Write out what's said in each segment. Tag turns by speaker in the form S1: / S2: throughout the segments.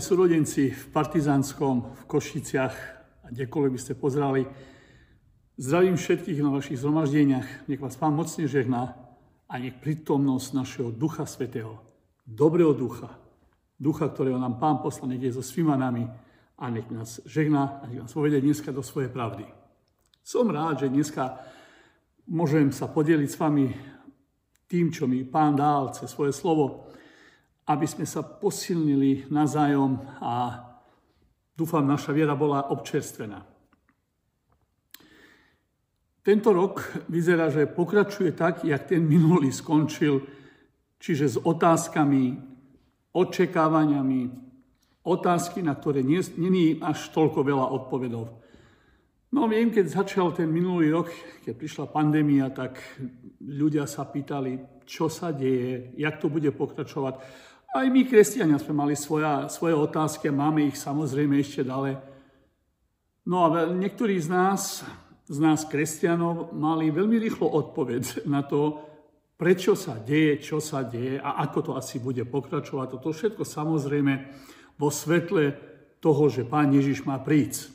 S1: Milovaní súrodenci v Partizánskom, v Košiciach a kdekoľvek by ste pozrali, zdravím všetkých na vašich zhromaždeniach. Nech vás Pán mocne žehná a nech prítomnosť našeho Ducha Svetého, dobrého ducha, ducha, ktorého nám Pán poslal, nech je so svýma nami a nech nás žehná a nech nás povede dneska do svojej pravdy. Som rád, že dneska môžem sa podeliť s vami tým, čo mi Pán dal cez svoje slovo aby sme sa posilnili nazájom a dúfam, naša viera bola občerstvená. Tento rok vyzerá, že pokračuje tak, jak ten minulý skončil, čiže s otázkami, očakávaniami, otázky, na ktoré není až toľko veľa odpovedov. No viem, keď začal ten minulý rok, keď prišla pandémia, tak ľudia sa pýtali, čo sa deje, jak to bude pokračovať. Aj my, kresťania, sme mali svoja, svoje otázky a máme ich samozrejme ešte ďalej. No a niektorí z nás, z nás kresťanov, mali veľmi rýchlo odpoveď na to, prečo sa deje, čo sa deje a ako to asi bude pokračovať. Toto všetko samozrejme vo svetle toho, že Pán Ježiš má prísť.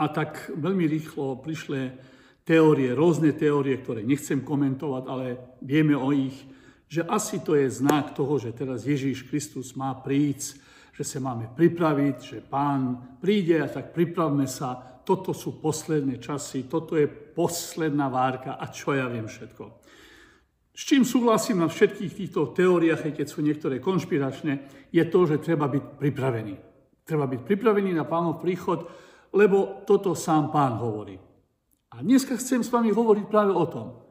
S1: A tak veľmi rýchlo prišli teórie, rôzne teórie, ktoré nechcem komentovať, ale vieme o ich že asi to je znak toho, že teraz Ježíš Kristus má prísť, že sa máme pripraviť, že pán príde a tak pripravme sa, toto sú posledné časy, toto je posledná várka a čo ja viem všetko. S čím súhlasím na všetkých týchto teóriách, keď sú niektoré konšpiračné, je to, že treba byť pripravený. Treba byť pripravený na pánov príchod, lebo toto sám pán hovorí. A dneska chcem s vami hovoriť práve o tom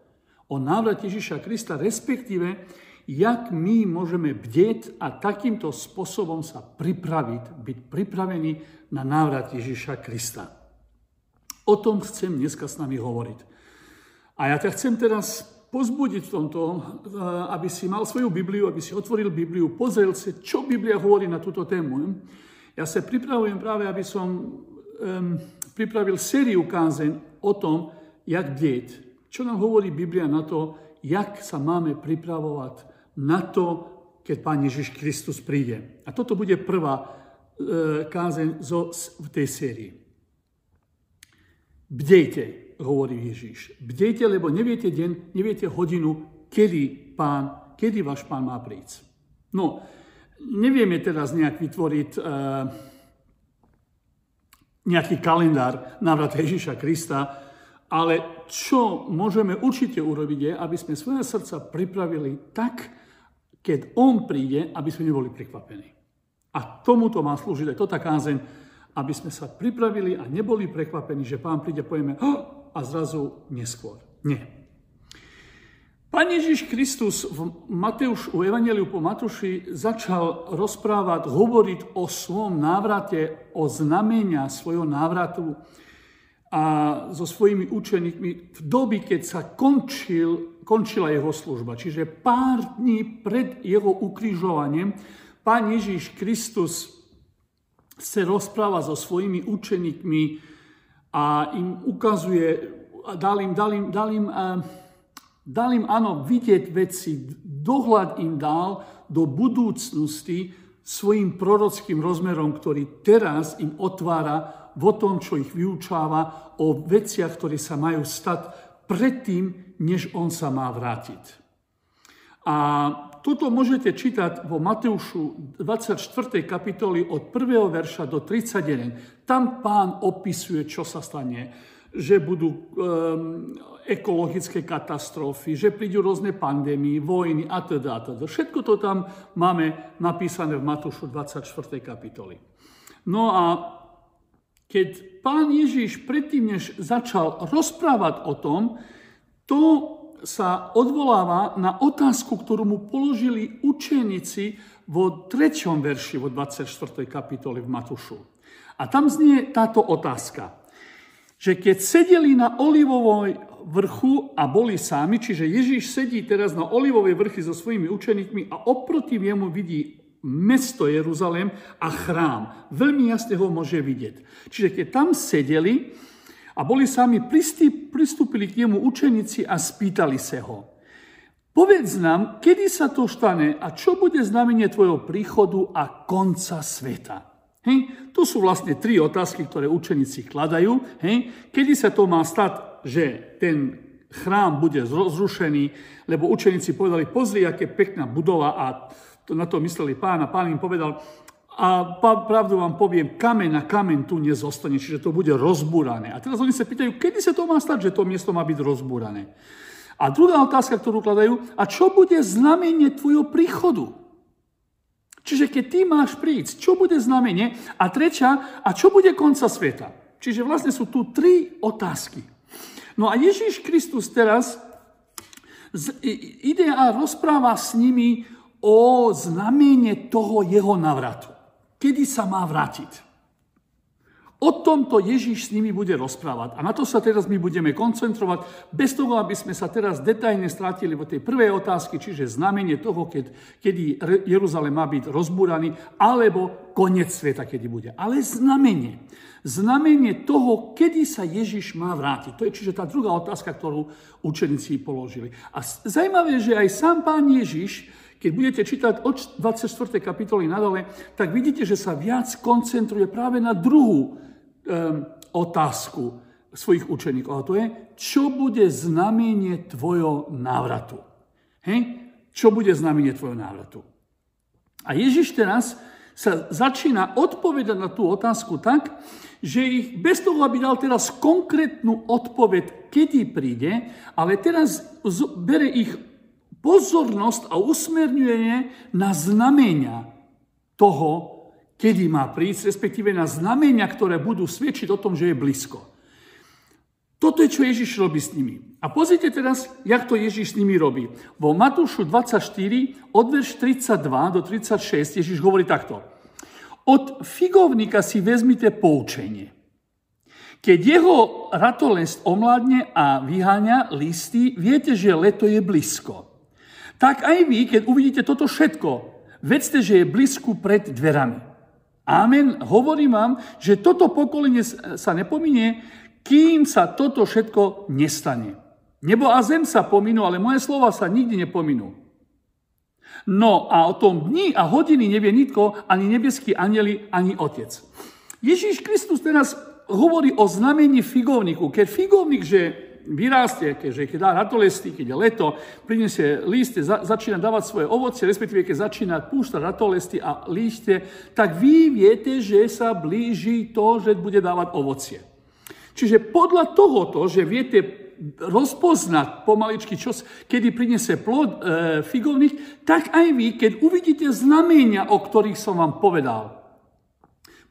S1: o návrate Ježiša Krista, respektíve, jak my môžeme bdieť a takýmto spôsobom sa pripraviť, byť pripravení na návrat Ježiša Krista. O tom chcem dneska s nami hovoriť. A ja ťa chcem teraz pozbudiť v tomto, eh, aby si mal svoju Bibliu, aby si otvoril Bibliu, pozrel si, čo Biblia hovorí na túto tému. Ja sa pripravujem práve, aby som um, pripravil sériu kázeň o tom, jak bdieť. Čo nám hovorí Biblia na to, jak sa máme pripravovať na to, keď Pán Ježiš Kristus príde. A toto bude prvá e, kázeň zo, v tej sérii. Bdejte, hovorí Ježiš. Bdejte, lebo neviete deň, neviete hodinu, kedy, pán, kedy váš pán má prísť. No, nevieme teraz nejak vytvoriť e, nejaký kalendár návrata Ježiša Krista, ale čo môžeme určite urobiť je, aby sme svoje srdca pripravili tak, keď On príde, aby sme neboli prekvapení. A tomuto má slúžiť aj toto kázeň, aby sme sa pripravili a neboli prekvapení, že Pán príde, povieme oh, a zrazu neskôr. Nie. Pán Ježiš Kristus v Mateuš, u Evangeliu po Matúši začal rozprávať, hovoriť o svojom návrate, o znamenia svojho návratu a so svojimi učeníkmi v doby, keď sa končil, končila jeho služba. Čiže pár dní pred jeho ukrižovaním pán Ježíš Kristus sa rozpráva so svojimi učeníkmi a im ukazuje, dal im, dal im, dal im, dal im áno, vidieť veci, dohľad im dal do budúcnosti svojim prorockým rozmerom, ktorý teraz im otvára o tom, čo ich vyučáva, o veciach, ktoré sa majú stať predtým, než on sa má vrátiť. A toto môžete čítať vo Mateušu 24. kapitoli od 1. verša do 31. Tam pán opisuje, čo sa stane že budú um, ekologické katastrofy, že prídu rôzne pandémie, vojny a teda a teda. Všetko to tam máme napísané v Matúšu 24. kapitoli. No a keď pán Ježiš predtým, než začal rozprávať o tom, to sa odvoláva na otázku, ktorú mu položili učeníci vo 3. verši, vo 24. kapitole v Matušu. A tam znie táto otázka, že keď sedeli na olivovoj vrchu a boli sami, čiže Ježíš sedí teraz na olivovej vrchy so svojimi učeníkmi a oproti jemu vidí mesto Jeruzalém a chrám. Veľmi jasne ho môže vidieť. Čiže keď tam sedeli a boli sami, pristúpili k nemu učeníci a spýtali sa ho. Povedz nám, kedy sa to stane a čo bude znamenie tvojho príchodu a konca sveta. Hej? To sú vlastne tri otázky, ktoré učeníci kladajú. Hej? Kedy sa to má stať, že ten chrám bude zrušený, lebo učeníci povedali, pozri, aké pekná budova a to, na to mysleli pán pán im povedal, a pravdu vám poviem, kameň na kameň tu nezostane, čiže to bude rozbúrané. A teraz oni sa pýtajú, kedy sa to má stať, že to miesto má byť rozbúrané. A druhá otázka, ktorú kladajú, a čo bude znamenie tvojho príchodu? Čiže keď ty máš prísť, čo bude znamenie? A tretia, a čo bude konca sveta? Čiže vlastne sú tu tri otázky. No a Ježíš Kristus teraz ide a rozpráva s nimi o znamenie toho jeho navratu. Kedy sa má vrátiť? O tomto Ježíš s nimi bude rozprávať. A na to sa teraz my budeme koncentrovať, bez toho, aby sme sa teraz detajne strátili vo tej prvej otázky, čiže znamenie toho, keď, kedy Jeruzalém má byť rozbúraný, alebo koniec sveta, kedy bude. Ale znamenie. Znamenie toho, kedy sa Ježíš má vrátiť. To je čiže tá druhá otázka, ktorú učeníci položili. A zaujímavé, že aj sám pán Ježíš keď budete čítať od 24. kapitoly nadole, tak vidíte, že sa viac koncentruje práve na druhú um, otázku svojich učeníkov. A to je, čo bude znamenie tvojho návratu. Hej? Čo bude znamenie tvojho návratu? A Ježiš teraz sa začína odpovedať na tú otázku tak, že ich bez toho, aby dal teraz konkrétnu odpoveď, kedy príde, ale teraz bere ich pozornosť a usmerňuje na znamenia toho, kedy má prísť, respektíve na znamenia, ktoré budú svedčiť o tom, že je blízko. Toto je, čo Ježiš robí s nimi. A pozrite teraz, jak to Ježiš s nimi robí. Vo Matúšu 24, od verš 32 do 36, Ježiš hovorí takto. Od figovníka si vezmite poučenie. Keď jeho ratolest omladne a vyháňa listy, viete, že leto je blízko. Tak aj vy, keď uvidíte toto všetko, vedzte, že je blízku pred dverami. Amen. Hovorím vám, že toto pokolenie sa nepominie, kým sa toto všetko nestane. Nebo a zem sa pominú, ale moje slova sa nikdy nepominú. No a o tom dni a hodiny nevie nikto, ani nebeský anieli, ani otec. Ježíš Kristus teraz hovorí o znamení figovníku. Keď figovník, že vyrástie, keďže keď dá ratolesty, keď je leto, prinesie lístie, za, začína dávať svoje ovocie, respektíve keď začína púšťať ratolesty a lístie, tak vy viete, že sa blíži to, že bude dávať ovocie. Čiže podľa tohoto, že viete rozpoznať pomaličky, čo, kedy prinesie plod e, figovných, tak aj vy, keď uvidíte znamenia, o ktorých som vám povedal,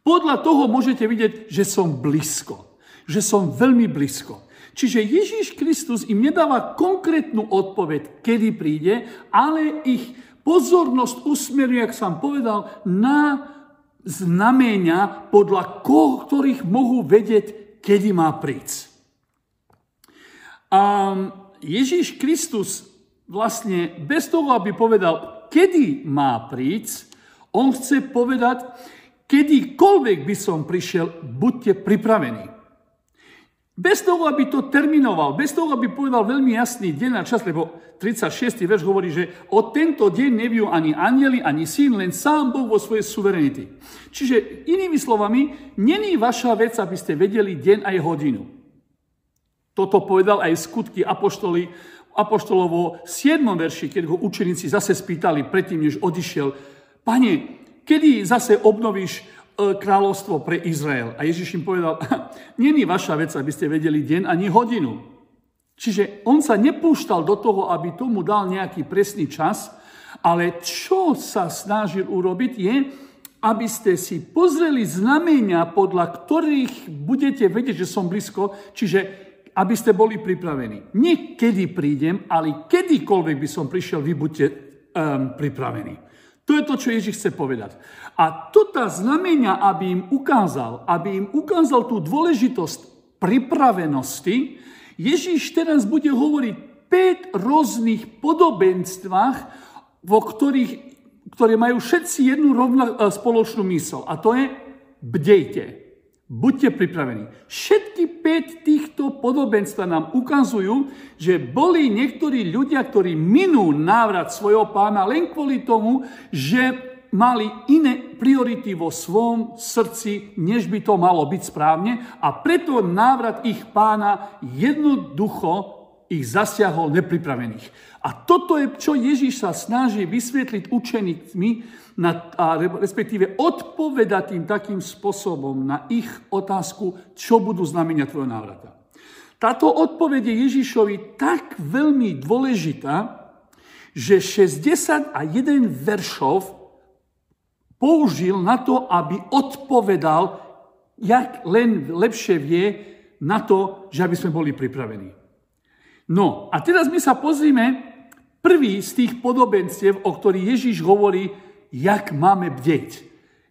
S1: podľa toho môžete vidieť, že som blízko. Že som veľmi blízko. Čiže Ježíš Kristus im nedáva konkrétnu odpoveď, kedy príde, ale ich pozornosť usmeruje, ak som povedal, na znamenia, podľa ktorých mohú vedieť, kedy má prísť. A Ježíš Kristus vlastne bez toho, aby povedal, kedy má prísť, on chce povedať, kedykoľvek by som prišiel, buďte pripravení. Bez toho, aby to terminoval, bez toho, aby povedal veľmi jasný deň a čas, lebo 36. verš hovorí, že o tento deň neviú ani anieli, ani syn, len sám Boh vo svojej suverenity. Čiže inými slovami, není vaša vec, aby ste vedeli deň aj hodinu. Toto povedal aj skutky apoštoli, apoštolovo 7. verši, keď ho učeníci zase spýtali predtým, než odišiel, Pane, kedy zase obnovíš kráľovstvo pre Izrael. A Ježiš im povedal, není vaša vec, aby ste vedeli deň ani hodinu. Čiže on sa nepúšťal do toho, aby tomu dal nejaký presný čas, ale čo sa snažil urobiť je, aby ste si pozreli znamenia, podľa ktorých budete vedieť, že som blízko, čiže aby ste boli pripravení. Nie kedy prídem, ale kedykoľvek by som prišiel, vy buďte um, pripravení. To je to, čo Ježiš chce povedať. A toto znamenia, aby im ukázal, aby im ukázal tú dôležitosť pripravenosti, Ježiš teraz bude hovoriť 5 rôznych podobenstvách, vo ktorých, ktoré majú všetci jednu rovna, e, spoločnú mysl. A to je bdejte. Buďte pripravení. Všetky 5 týchto podobenstva nám ukazujú, že boli niektorí ľudia, ktorí minú návrat svojho pána len kvôli tomu, že mali iné priority vo svom srdci, než by to malo byť správne a preto návrat ich pána jednoducho ich zasiahol nepripravených. A toto je, čo Ježíš sa snaží vysvetliť učeníkmi, na, a respektíve odpovedať im takým spôsobom na ich otázku, čo budú znamenia tvojho návrata. Táto odpoveď je Ježišovi tak veľmi dôležitá, že 61 veršov použil na to, aby odpovedal, jak len lepšie vie na to, že aby sme boli pripravení. No a teraz my sa pozrime prvý z tých podobenstiev, o ktorých Ježiš hovorí, jak máme bdeť.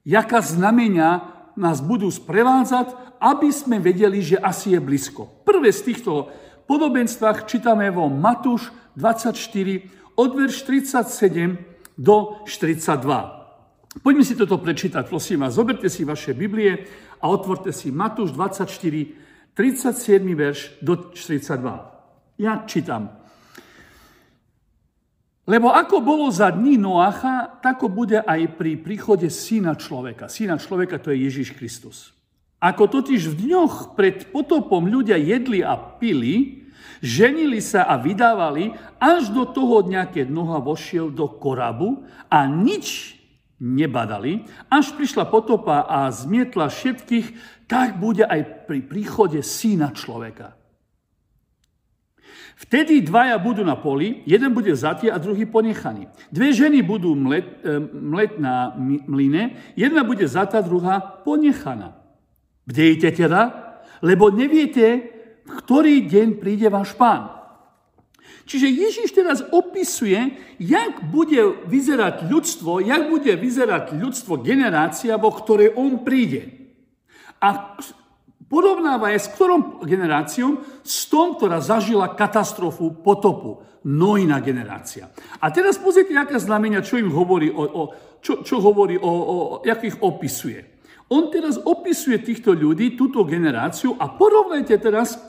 S1: Jaká znamenia nás budú sprevádzať, aby sme vedeli, že asi je blízko. Prvé z týchto podobenstvách čítame vo Matúš 24 od verš 37 do 42. Poďme si toto prečítať, prosím vás. Zoberte si vaše Biblie a otvorte si Matúš 24, 37 verš do 42. Ja čítam. Lebo ako bolo za dní Noacha, tako bude aj pri príchode syna človeka. Syna človeka to je Ježiš Kristus. Ako totiž v dňoch pred potopom ľudia jedli a pili, ženili sa a vydávali, až do toho dňa, keď Noha vošiel do korabu a nič nebadali, až prišla potopa a zmietla všetkých, tak bude aj pri príchode syna človeka. Vtedy dvaja budú na poli, jeden bude zatý a druhý ponechaný. Dve ženy budú mlet, e, mlet na mline, jedna bude zatá, druhá ponechaná. Bdejte teda, lebo neviete, v ktorý deň príde váš pán. Čiže Ježíš teraz opisuje, jak bude vyzerať ľudstvo, jak bude vyzerať ľudstvo generácia, vo ktorej on príde. A Porovnáva je s ktorom generáciou? S tom, ktorá zažila katastrofu, potopu. Nojná generácia. A teraz pozrite, aké znamenia, čo im hovorí, o, o, čo, čo hovorí o, o, jak ich opisuje. On teraz opisuje týchto ľudí, túto generáciu a porovnajte teraz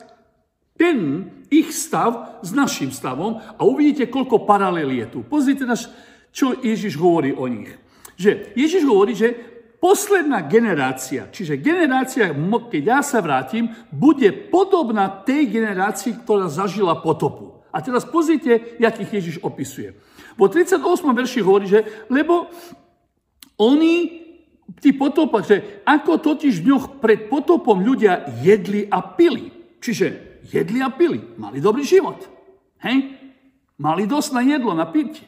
S1: ten ich stav s našim stavom a uvidíte, koľko paralel je tu. Pozrite teraz, čo Ježiš hovorí o nich. Že Ježiš hovorí, že posledná generácia, čiže generácia, keď ja sa vrátim, bude podobná tej generácii, ktorá zažila potopu. A teraz pozrite, jak ich Ježiš opisuje. Vo 38. verši hovorí, že lebo oni, tí potopa, že ako totiž v dňoch pred potopom ľudia jedli a pili. Čiže jedli a pili, mali dobrý život. Hej? Mali dosť na jedlo, na pitie.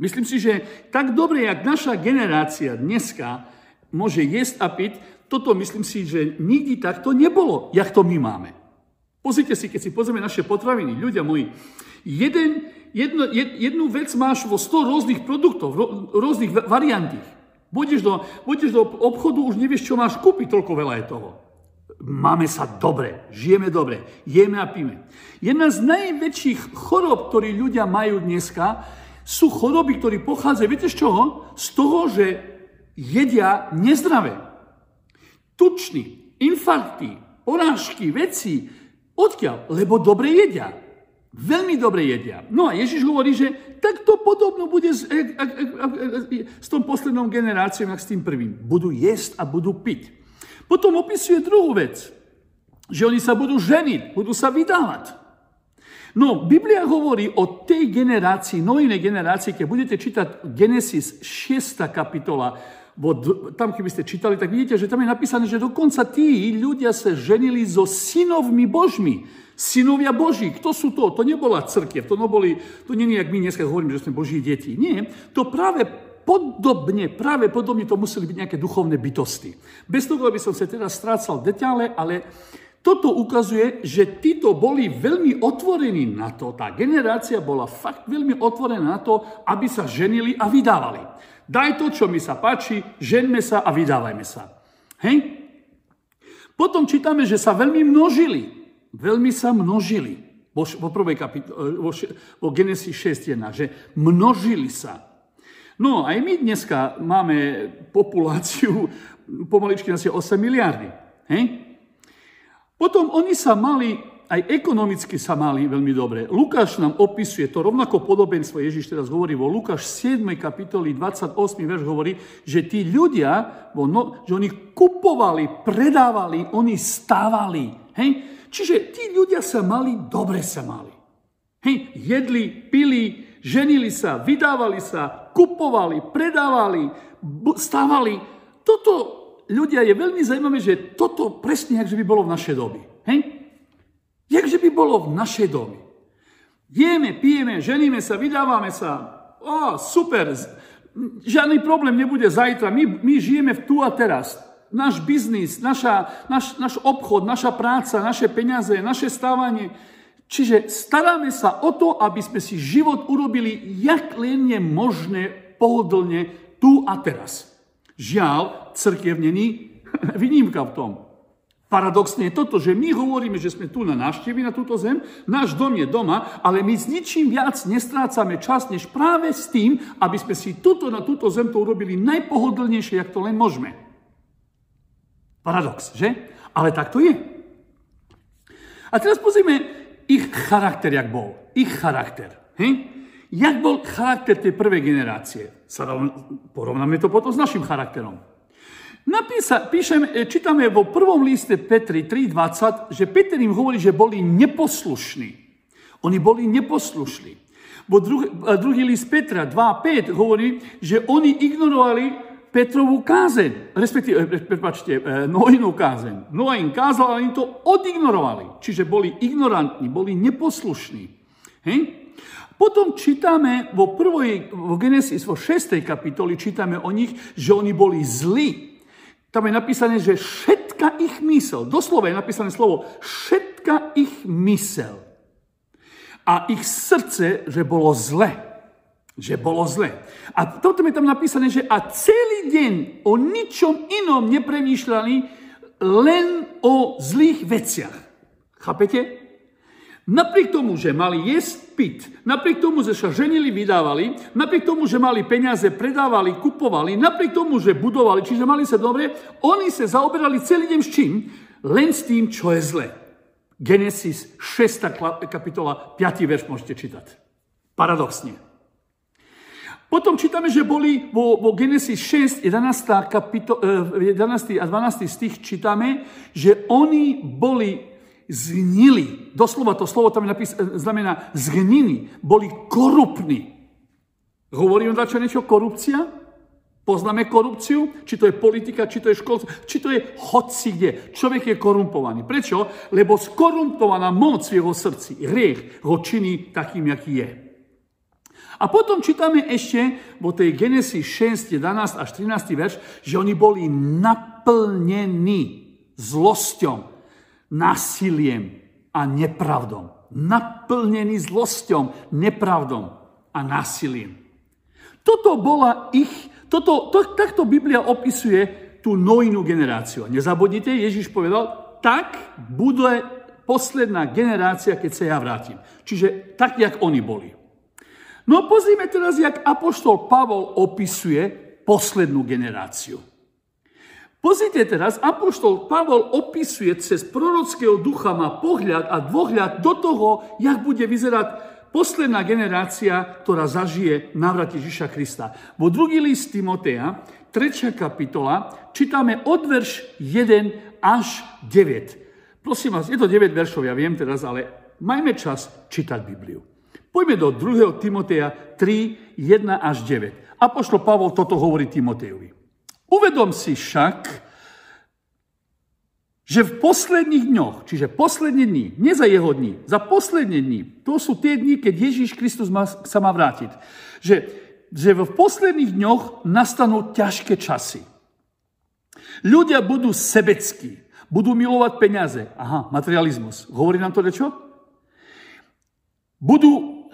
S1: Myslím si, že tak dobre, jak naša generácia dneska môže jesť a piť, toto myslím si, že nikdy takto nebolo, jak to my máme. Pozrite si, keď si pozrieme naše potraviny, ľudia moji, jeden, jedno, jed, jednu vec máš vo 100 rôznych produktov, rôznych variantí. Budeš do, budeš do obchodu, už nevieš, čo máš kúpiť, toľko veľa je toho. Máme sa dobre, žijeme dobre, jeme a píme. Jedna z najväčších chorob, ktoré ľudia majú dneska, sú choroby, ktoré pochádzajú, viete z čoho? Z toho, že jedia nezdravé. Tučný, infarkty, porážky, veci. Odkiaľ? Lebo dobre jedia. Veľmi dobre jedia. No a Ježiš hovorí, že tak to podobno bude s, e, e, e, s tom poslednou generáciou, ako s tým prvým. Budú jesť a budú piť. Potom opisuje druhú vec, že oni sa budú ženiť, budú sa vydávať. No, Biblia hovorí o tej generácii, novinej generácii, keď budete čítať Genesis 6. kapitola, bo tam keby ste čítali, tak vidíte, že tam je napísané, že dokonca tí ľudia sa ženili so synovmi Božmi. Synovia Boží. Kto sú to? To nebola církev. To, neboli, to nie je, jak my dneska hovoríme, že sme Boží deti. Nie. To práve podobne, práve podobne to museli byť nejaké duchovné bytosti. Bez toho, aby som sa teraz strácal detaile, ale toto ukazuje, že títo boli veľmi otvorení na to, tá generácia bola fakt veľmi otvorená na to, aby sa ženili a vydávali. Daj to, čo mi sa páči, ženme sa a vydávajme sa. Hej? Potom čítame, že sa veľmi množili. Veľmi sa množili. Vo, vo prvej kapitole, vo, vo Genesis 6.1, že množili sa. No, aj my dneska máme populáciu, pomaličky asi 8 miliardy. Hej? Potom oni sa mali, aj ekonomicky sa mali veľmi dobre. Lukáš nám opisuje to rovnako podobenstvo, Ježiš teraz hovorí vo Lukáš 7. kapitoli 28. verš hovorí, že tí ľudia, no, že oni kupovali, predávali, oni stávali. Hej? Čiže tí ľudia sa mali, dobre sa mali. Hej? Jedli, pili, ženili sa, vydávali sa, kupovali, predávali, stávali. Toto ľudia, je veľmi zaujímavé, že toto presne, jak by bolo v našej doby. Hej? Jakže by bolo v našej dobe. Jeme, pijeme, ženíme sa, vydávame sa. Ó, super, žiadny problém nebude zajtra. My, my žijeme v tu a teraz. Náš biznis, naša, naš, náš obchod, naša práca, naše peniaze, naše stávanie. Čiže staráme sa o to, aby sme si život urobili, jak len je možné, pohodlne, tu a teraz. Žiaľ, crkiev není výnimka v tom. Paradoxne je toto, že my hovoríme, že sme tu na návštevy na túto zem, náš dom je doma, ale my s ničím viac nestrácame čas, než práve s tým, aby sme si tuto na túto zem to urobili najpohodlnejšie, jak to len môžeme. Paradox, že? Ale tak to je. A teraz pozrieme ich charakter, jak bol. Ich charakter. Hej? Jak bol charakter tej prvej generácie? Porovnáme to potom s našim charakterom. Napísa, píšem, e, čítame vo prvom liste Petri 3.20, že Peter im hovorí, že boli neposlušní. Oni boli neposlušní. Vo druhý, e, druhý list Petra 2.5 hovorí, že oni ignorovali Petrovú kázeň, respektíve, e, prepačte, Noinú kázeň. Noa im kázal, ale oni to odignorovali. Čiže boli ignorantní, boli neposlušní. Hej? Potom čítame vo prvej, vo Genesis, vo 6. kapitoli, čítame o nich, že oni boli zlí. Tam je napísané, že všetka ich mysel, doslova je napísané slovo, všetka ich mysel a ich srdce, že bolo zle. Že bolo zle. A toto je tam napísané, že a celý deň o ničom inom nepremýšľali, len o zlých veciach. Chápete? Napriek tomu, že mali jesť, piť, napriek tomu, že sa ženili, vydávali, napriek tomu, že mali peniaze, predávali, kupovali, napriek tomu, že budovali, čiže mali sa dobre, oni sa zaoberali celý deň s čím? Len s tým, čo je zle. Genesis 6. kapitola, 5. verš môžete čítať. Paradoxne. Potom čítame, že boli vo, vo Genesis 6, 11, kapito, 11. a 12. stých čítame, že oni boli zhnili. Doslova to slovo tam napís- znamená zhnili. Boli korupní. Hovorím dačo niečo korupcia? Poznáme korupciu? Či to je politika, či to je školstvo, či to je hoci kde. Človek je korumpovaný. Prečo? Lebo skorumpovaná moc v jeho srdci, hriech, ho činí takým, aký je. A potom čítame ešte vo tej Genesis 6, 11 až 13 verš, že oni boli naplnení zlosťom násiliem a nepravdom. Naplnený zlosťom, nepravdom a násilím. Toto bola ich, toto, to, takto Biblia opisuje tú nojnú generáciu. Nezabudnite, Ježiš povedal, tak bude posledná generácia, keď sa ja vrátim. Čiže tak, jak oni boli. No pozrime teraz, jak Apoštol Pavol opisuje poslednú generáciu. Pozrite teraz, Apoštol Pavol opisuje cez prorockého ducha, má pohľad a dvohľad do toho, jak bude vyzerať posledná generácia, ktorá zažije návrat Ježiša Krista. Vo druhý list Timotea, 3. kapitola, čítame od verš 1 až 9. Prosím vás, je to 9 veršov, ja viem teraz, ale majme čas čítať Bibliu. Poďme do 2. Timoteja 3, 1 až 9. Apoštol Pavol toto hovorí Timotejovi. Uvedom si však, že v posledných dňoch, čiže posledné dní, nie za jeho dní, za posledné dní, to sú tie dni, keď Ježíš Kristus má, sa má vrátiť, že, že v posledných dňoch nastanú ťažké časy. Ľudia budú sebeckí, budú milovať peniaze. Aha, materializmus. Hovorí nám to čo? Budú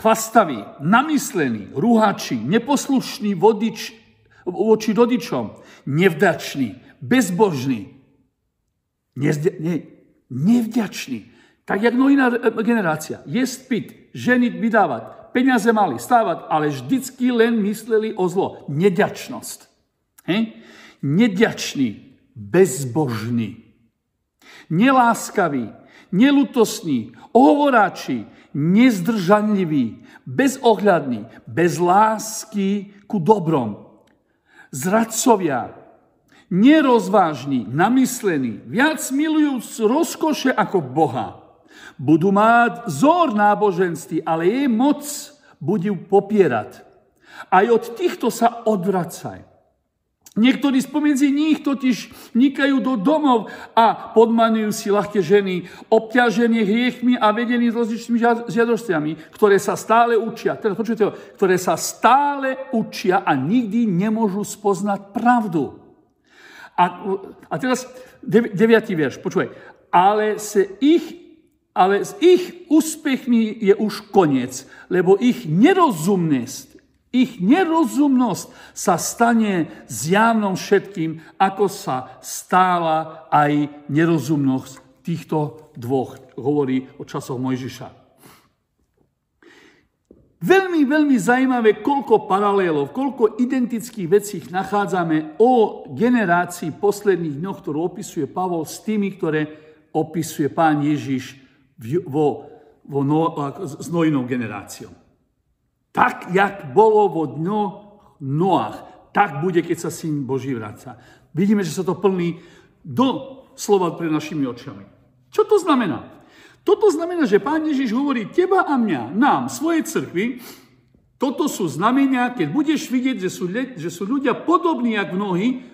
S1: chvastaví, namyslení, rúhači, neposlušní vodič, voči rodičom, nevdačný, bezbožný, nezde, ne, nevďačný. Tak jak iná generácia. Jesť, piť, ženiť, vydávať, peniaze mali, stávať, ale vždycky len mysleli o zlo. Neďačnosť. Hej? Neďačný, bezbožný. neláskaví, nelutosní, ohovoráči, nezdržanliví, bezohľadní, bez lásky ku dobrom, zradcovia, nerozvážni, namyslení, viac milujúc rozkoše ako Boha. Budú mať zor náboženství, ale jej moc budú popierať. Aj od týchto sa odvracaj. Niektorí spomedzi nich totiž vnikajú do domov a podmanujú si ľahké ženy, obťaženie hriechmi a vedení s rozličnými žiadostiami, ktoré sa stále učia. Teraz počujte, ktoré sa stále učia a nikdy nemôžu spoznať pravdu. A, a teraz deviatý verš, počúvaj. Ale, se ich, ale s ich úspechmi je už koniec, lebo ich nerozumnosť ich nerozumnosť sa stane zjavnom všetkým, ako sa stála aj nerozumnosť týchto dvoch, hovorí o časoch Mojžiša. Veľmi, veľmi zaujímavé, koľko paralélov, koľko identických vecí nachádzame o generácii posledných dňoch, ktorú opisuje Pavol s tými, ktoré opisuje pán Ježiš vo, vo no, s Nojinou generáciou. Tak, jak bolo vo dňoch Noach, tak bude, keď sa Syn Boží vráca. Vidíme, že sa to plní do slova pred našimi očami. Čo to znamená? Toto znamená, že Pán Ježiš hovorí teba a mňa, nám, svojej cirkvi, toto sú znamenia, keď budeš vidieť, že sú, že sú ľudia podobní, jak mnohí,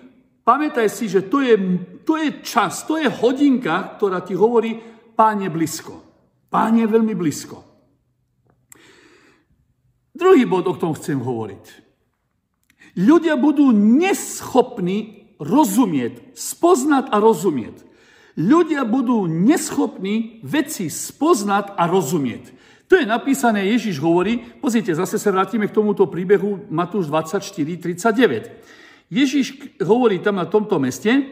S1: pamätaj si, že to je, to je čas, to je hodinka, ktorá ti hovorí, Pán je blízko. Pán je veľmi blízko. Druhý bod, o ktorom chcem hovoriť. Ľudia budú neschopní rozumieť, spoznať a rozumieť. Ľudia budú neschopní veci spoznať a rozumieť. To je napísané, Ježiš hovorí, pozrite, zase sa vrátime k tomuto príbehu Matúš 24, 39. Ježiš hovorí tam na tomto meste,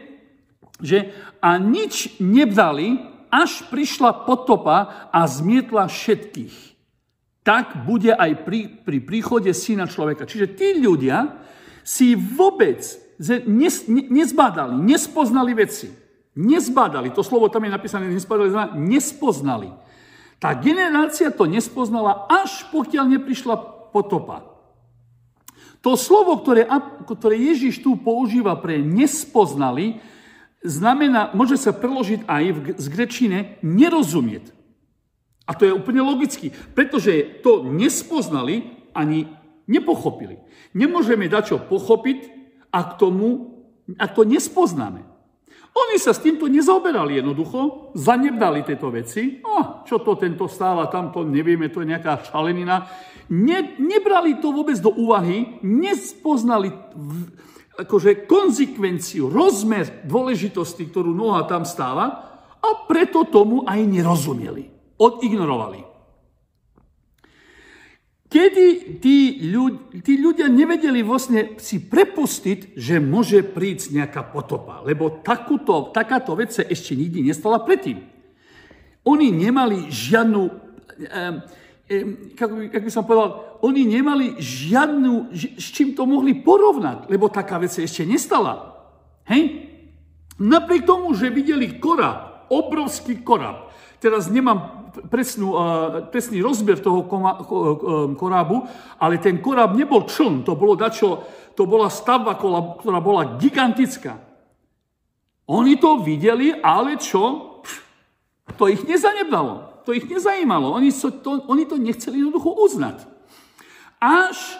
S1: že a nič nebdali, až prišla potopa a zmietla všetkých tak bude aj pri, pri príchode syna človeka. Čiže tí ľudia si vôbec nes, ne, nezbádali, nespoznali veci. Nezbádali, to slovo tam je napísané, znamená nespoznali. Tá generácia to nespoznala, až pokiaľ neprišla potopa. To slovo, ktoré, ktoré Ježiš tu používa pre nespoznali, znamená, môže sa preložiť aj z grečine nerozumieť. A to je úplne logicky, pretože to nespoznali ani nepochopili. Nemôžeme dať čo pochopiť, ak, tomu, ak to nespoznáme. Oni sa s týmto nezaoberali jednoducho, zanebdali tieto veci. Oh, čo to tento stáva, tamto nevieme, to je nejaká šalenina. Ne, nebrali to vôbec do úvahy, nespoznali akože konzekvenciu, rozmer dôležitosti, ktorú noha tam stáva a preto tomu aj nerozumieli odignorovali. Kedy tí, ľud, tí ľudia nevedeli vlastne si prepustiť, že môže prísť nejaká potopa, lebo takúto, takáto vec sa ešte nikdy nestala predtým. Oni nemali žiadnu, jak by som povedal, oni nemali žiadnu, s čím to mohli porovnať, lebo taká vec sa ešte nestala. Hej? Napriek tomu, že videli korab, obrovský korab, teraz nemám presnú, presný rozber toho korábu, ale ten koráb nebol čln, to, bolo dačo, to bola stavba, ktorá bola gigantická. Oni to videli, ale čo? To ich nezanedbalo. To ich nezajímalo. Oni, so, to, oni to nechceli jednoducho uznať. Až,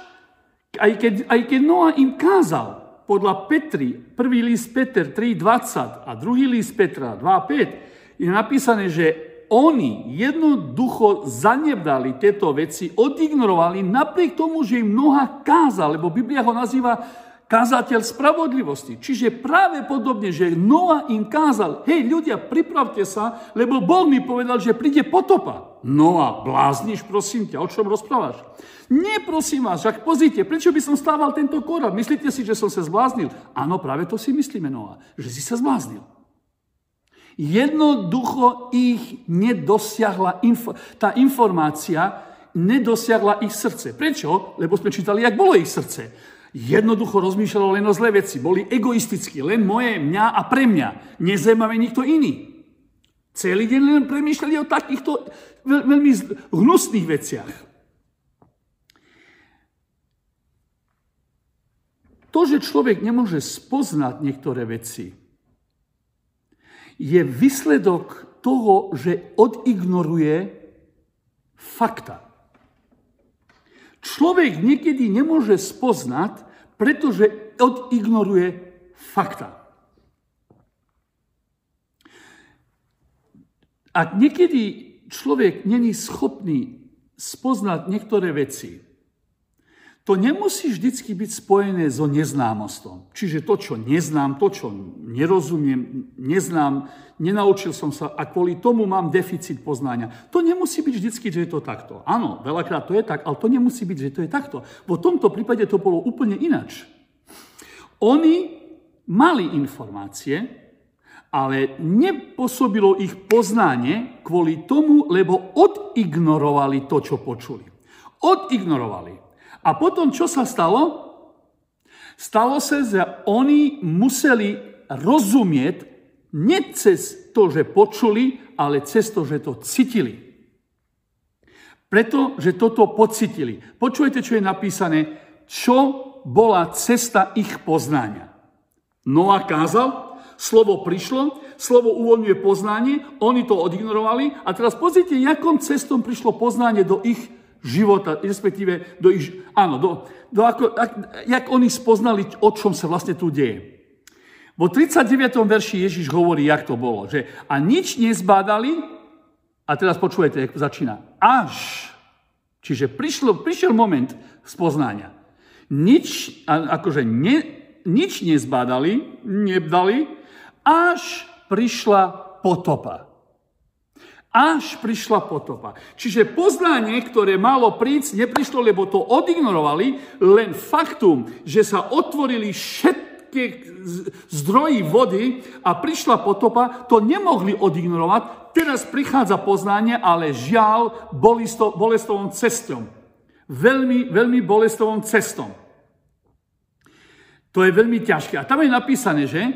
S1: aj keď, aj keď Noa im kázal, podľa Petri, prvý list Peter 3.20 a druhý list Petra 2.5, je napísané, že oni jednoducho zanebdali tieto veci, odignorovali napriek tomu, že im mnoha kázal, lebo Biblia ho nazýva kázateľ spravodlivosti. Čiže práve podobne, že Noa im kázal, hej ľudia, pripravte sa, lebo Boh mi povedal, že príde potopa. Noa, blázniš, prosím ťa, o čom rozprávaš? Nie, prosím vás, však pozrite, prečo by som stával tento korab? Myslíte si, že som sa zbláznil? Áno, práve to si myslíme, Noa, že si sa zbláznil. Jednoducho ich nedosiahla, tá informácia nedosiahla ich srdce. Prečo? Lebo sme čítali, jak bolo ich srdce. Jednoducho rozmýšľalo len o zlé veci. Boli egoistickí, len moje, mňa a pre mňa. Nezaujímavé nikto iný. Celý deň len premýšľali o takýchto veľ, veľmi hnusných veciach. To, že človek nemôže spoznať niektoré veci, je výsledok toho, že odignoruje fakta. Človek niekedy nemôže spoznať, pretože odignoruje fakta. Ak niekedy človek není schopný spoznať niektoré veci, to nemusí vždycky byť spojené so neznámostom. Čiže to, čo neznám, to, čo nerozumiem, neznám, nenaučil som sa a kvôli tomu mám deficit poznania. To nemusí byť vždycky, že je to takto. Áno, veľakrát to je tak, ale to nemusí byť, že to je takto. V tomto prípade to bolo úplne inač. Oni mali informácie, ale nepôsobilo ich poznanie kvôli tomu, lebo odignorovali to, čo počuli. Odignorovali. A potom, čo sa stalo? Stalo sa, že oni museli rozumieť nie cez to, že počuli, ale cez to, že to cítili. Preto, že toto pocitili. Počujete, čo je napísané? Čo bola cesta ich poznania? Noa kázal, slovo prišlo, slovo uvoľňuje poznanie, oni to odignorovali a teraz pozrite, jakom cestom prišlo poznanie do ich života, respektíve do ich, áno, do, do ako, ak, jak oni spoznali, o čom sa vlastne tu deje. Vo 39. verši Ježiš hovorí, jak to bolo, že a nič nezbádali, a teraz počujete, ako začína, až, čiže prišlo, prišiel moment spoznania. Nič, akože ne, nič nezbádali, nebdali, až prišla potopa až prišla potopa. Čiže poznanie, ktoré malo prísť, neprišlo, lebo to odignorovali, len faktum, že sa otvorili všetky zdroji vody a prišla potopa, to nemohli odignorovať. Teraz prichádza poznanie, ale žiaľ bolestovom cestom. Veľmi, veľmi bolestovom cestom. To je veľmi ťažké. A tam je napísané, že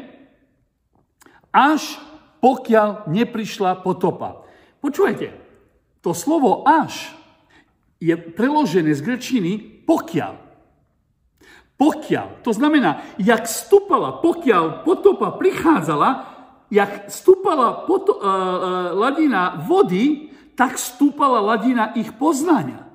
S1: až pokiaľ neprišla potopa. Počujete, to slovo až je preložené z grečiny pokiaľ. Pokiaľ. To znamená, jak stúpala, pokiaľ potopa prichádzala, jak stúpala poto, uh, uh, ladina vody, tak stúpala ladina ich poznania.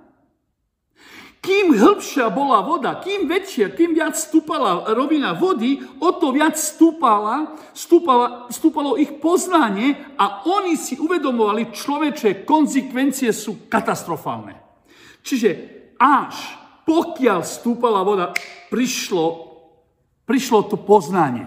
S1: Kým hĺbšia bola voda, kým väčšia, kým viac stúpala rovina vody, o to viac stúpala, stúpala, stúpalo ich poznanie a oni si uvedomovali, človeče, konzekvencie sú katastrofálne. Čiže až pokiaľ stúpala voda, prišlo, prišlo to poznanie.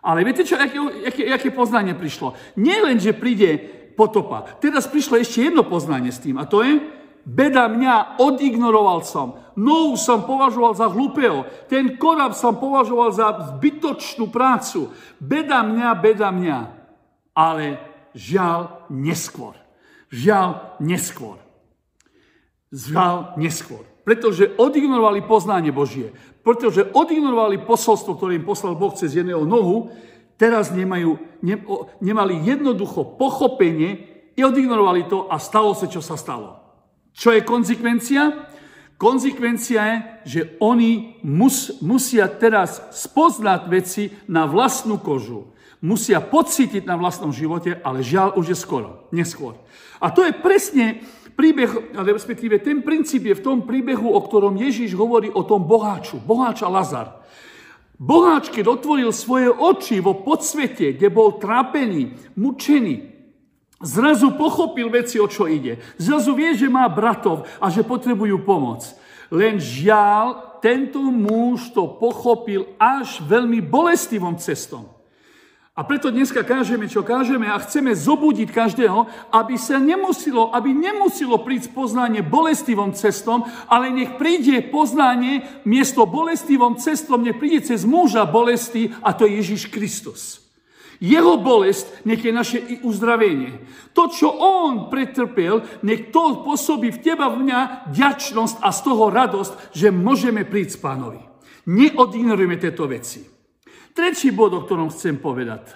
S1: Ale viete čo, aké, aké, aké poznanie prišlo? Nie len, že príde potopa. Teraz prišlo ešte jedno poznanie s tým a to je, Beda mňa, odignoroval som. Novu som považoval za hlupého. Ten korab som považoval za zbytočnú prácu. Beda mňa, beda mňa. Ale žiaľ neskôr. Žiaľ neskôr. Žiaľ neskôr. Pretože odignorovali poznanie Božie. Pretože odignorovali posolstvo, ktoré im poslal Boh cez jedného nohu, teraz nemajú, ne, nemali jednoducho pochopenie i odignorovali to a stalo sa, čo sa stalo. Čo je konzekvencia? Konzekvencia je, že oni mus, musia teraz spoznať veci na vlastnú kožu. Musia pocítiť na vlastnom živote, ale žiaľ už je skoro, neskôr. A to je presne príbeh, respektíve ten princíp je v tom príbehu, o ktorom Ježíš hovorí o tom boháču, boháča Lazar. Boháč, keď otvoril svoje oči vo podsvete, kde bol trápený, mučený, Zrazu pochopil veci, o čo ide. Zrazu vie, že má bratov a že potrebujú pomoc. Len žiaľ, tento muž to pochopil až veľmi bolestivom cestom. A preto dneska kážeme, čo kážeme a chceme zobudiť každého, aby sa nemusilo, aby nemusilo prísť poznanie bolestivom cestom, ale nech príde poznanie miesto bolestivom cestom, nech príde cez muža bolesti a to je Ježiš Kristus. Jeho bolest nech je naše uzdravenie. To, čo on pretrpel, nech to pôsobí v teba, v mňa ďačnosť a z toho radosť, že môžeme prísť pánovi. Neodignorujeme tieto veci. Tretí bod, o ktorom chcem povedať.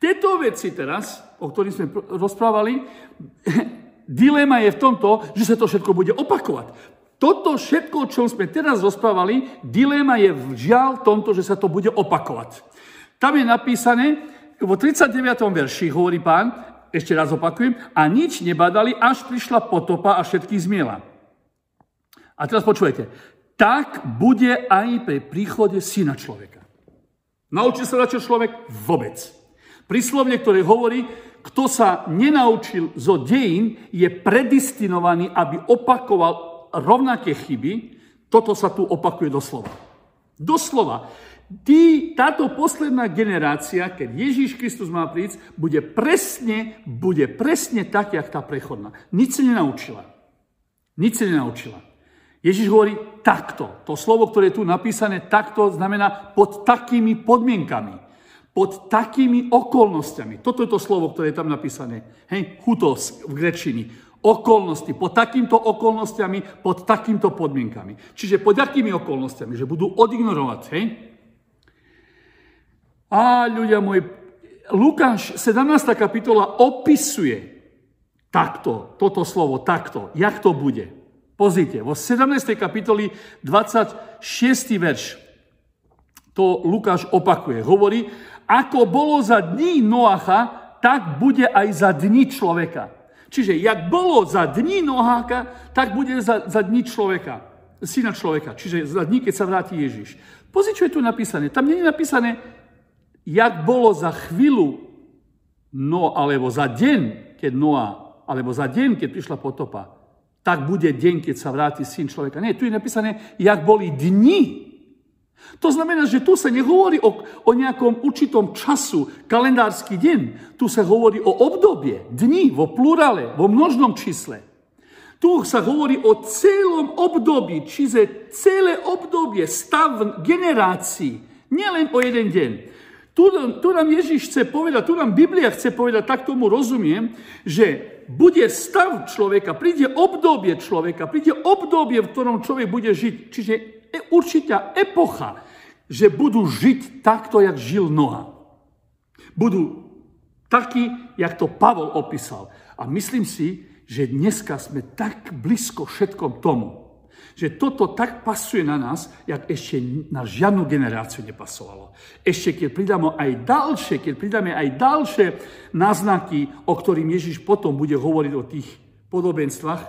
S1: Tieto veci teraz, o ktorých sme rozprávali, dilema je v tomto, že sa to všetko bude opakovať. Toto všetko, o čom sme teraz rozprávali, dilema je žiaľ tomto, že sa to bude opakovať. Tam je napísané, vo 39. verši hovorí pán, ešte raz opakujem, a nič nebadali, až prišla potopa a všetkých zmiela. A teraz počujete, tak bude aj pri príchode syna človeka. Naučí sa čo človek? Vôbec. Príslovne, ktoré hovorí, kto sa nenaučil zo dejín, je predistinovaný, aby opakoval rovnaké chyby, toto sa tu opakuje doslova. Doslova. Tí, táto posledná generácia, keď Ježíš Kristus má prísť, bude presne, bude presne tak, jak tá prechodná. Nič sa nenaučila. Nič sa nenaučila. Ježíš hovorí takto. To slovo, ktoré je tu napísané takto, znamená pod takými podmienkami. Pod takými okolnostiami. Toto je to slovo, ktoré je tam napísané. Hej, hutos v grečini okolnosti, pod takýmto okolnostiami, pod takýmto podmienkami. Čiže pod akými okolnostiami? Že budú odignorovať, hej? A ľudia moji, Lukáš 17. kapitola opisuje takto, toto slovo, takto, jak to bude. Pozrite, vo 17. kapitoli 26. verš to Lukáš opakuje. Hovorí, ako bolo za dní Noacha, tak bude aj za dní človeka. Čiže jak bolo za dní Noháka, tak bude za, za dní človeka, syna človeka. Čiže za dní, keď sa vráti Ježiš. Pozri, čo je tu napísané. Tam nie je napísané, jak bolo za chvíľu, no alebo za deň, keď Noá, alebo za deň, keď prišla potopa. Tak bude deň, keď sa vráti syn človeka. Nie, tu je napísané, jak boli dni to znamená, že tu sa nehovorí o, o nejakom určitom času, kalendársky deň. Tu sa hovorí o obdobie, dni, vo plurále, vo množnom čísle. Tu sa hovorí o celom období, čiže celé obdobie, stav generácií, nielen o jeden deň. Tu, tu nám Ježiš chce povedať, tu nám Biblia chce povedať, tak tomu rozumiem, že bude stav človeka, príde obdobie človeka, príde obdobie, v ktorom človek bude žiť. Čiže je určitá epocha, že budú žiť takto, jak žil Noa. Budú takí, jak to Pavol opísal. A myslím si, že dneska sme tak blízko všetkom tomu, že toto tak pasuje na nás, jak ešte na žiadnu generáciu nepasovalo. Ešte keď pridáme aj ďalšie, keď pridáme aj ďalšie náznaky, o ktorým Ježiš potom bude hovoriť o tých podobenstvách,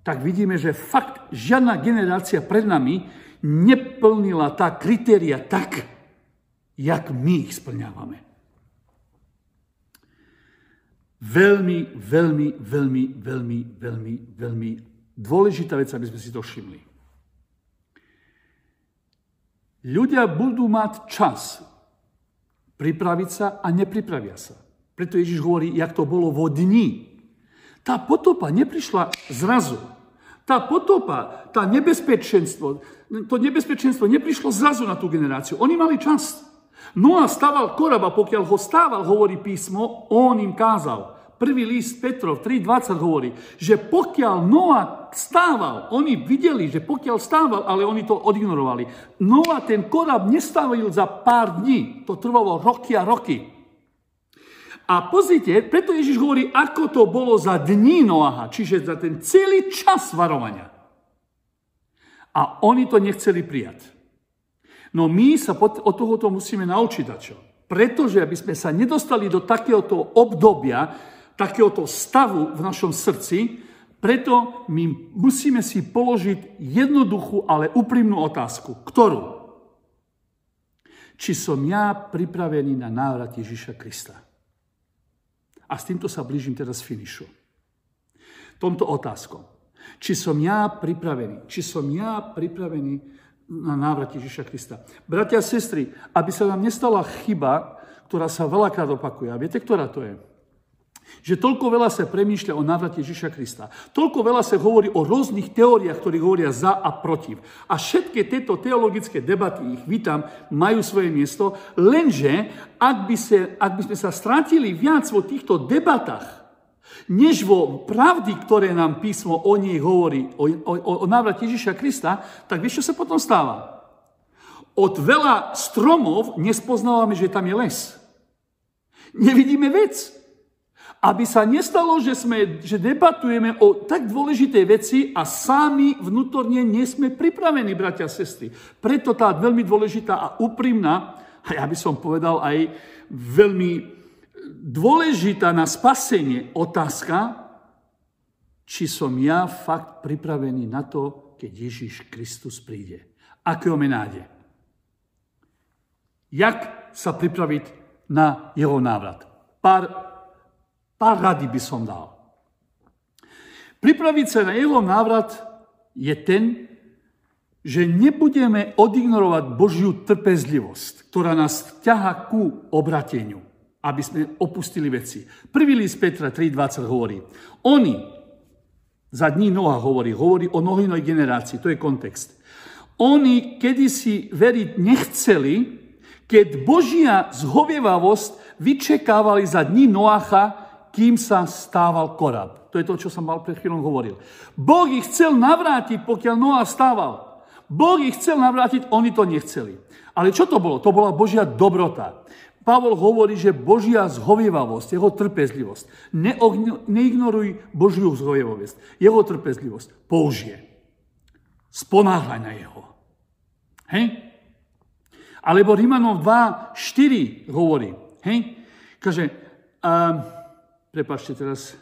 S1: tak vidíme, že fakt žiadna generácia pred nami neplnila tá kritéria tak, jak my ich splňávame. Veľmi, veľmi, veľmi, veľmi, veľmi, veľmi dôležitá vec, aby sme si to všimli. Ľudia budú mať čas pripraviť sa a nepripravia sa. Preto Ježiš hovorí, jak to bolo vo dni. Tá potopa neprišla zrazu. Tá potopa, tá nebezpečenstvo, to nebezpečenstvo neprišlo zrazu na tú generáciu. Oni mali čas. Noa stával koraba, pokiaľ ho stával, hovorí písmo, on im kázal. Prvý list Petrov 3.20 hovorí, že pokiaľ Noa stával, oni videli, že pokiaľ stával, ale oni to odignorovali. Noa ten korab nestavil za pár dní, to trvalo roky a roky. A pozrite, preto Ježiš hovorí, ako to bolo za dní Noaha, čiže za ten celý čas varovania. A oni to nechceli prijať. No my sa od tohoto musíme naučiť čo. Pretože aby sme sa nedostali do takéhoto obdobia, takéhoto stavu v našom srdci, preto my musíme si položiť jednoduchú, ale úprimnú otázku. Ktorú? Či som ja pripravený na návrat Ježiša Krista? A s týmto sa blížim teraz finišu. Tomto otázkom. Či som ja pripravený, či som ja pripravený na návrat Ježiša Krista. Bratia a sestry, aby sa nám nestala chyba, ktorá sa veľakrát opakuje. A viete, ktorá to je? Že toľko veľa sa premýšľa o návrate Ježiša Krista. Toľko veľa sa hovorí o rôznych teóriách, ktorí hovoria za a protiv. A všetky tieto teologické debaty, ich vítam, majú svoje miesto, lenže ak by, sa, ak by sme sa strátili viac vo týchto debatách, než vo pravdy, ktoré nám písmo o nej hovorí, o, o, o návrate Ježiša Krista, tak vieš, čo sa potom stáva? Od veľa stromov nespoznávame, že tam je les. Nevidíme vec. Aby sa nestalo, že, sme, že debatujeme o tak dôležitej veci a sami vnútorne nie sme pripravení, bratia a sestry. Preto tá veľmi dôležitá a úprimná, a ja by som povedal aj veľmi dôležitá na spasenie otázka, či som ja fakt pripravený na to, keď Ježiš Kristus príde. Akého menáde? Jak sa pripraviť na jeho návrat? Pár Pár rady by som dal. Pripraviť sa na jeho návrat je ten, že nebudeme odignorovať Božiu trpezlivosť, ktorá nás ťaha ku obrateniu, aby sme opustili veci. Prvý list Petra 3.20 hovorí, oni, za dní Noha hovorí, hovorí o Nohinej generácii, to je kontext. Oni kedysi veriť nechceli, keď Božia zhovievavosť vyčekávali za dní Noacha, kým sa stával korab. To je to, čo som mal pred chvíľou hovoril. Boh ich chcel navrátiť, pokiaľ Noá stával. Boh ich chcel navrátiť, oni to nechceli. Ale čo to bolo? To bola Božia dobrota. Pavol hovorí, že Božia zhovievavosť, jeho trpezlivosť. Neignoruj Božiu zhovievavosť, jeho trpezlivosť. Použije. Sponáhľaj na jeho. Hej? Alebo Rimanov 2, 4 hovorí. Hej? Kaže, um, Prepačte teraz.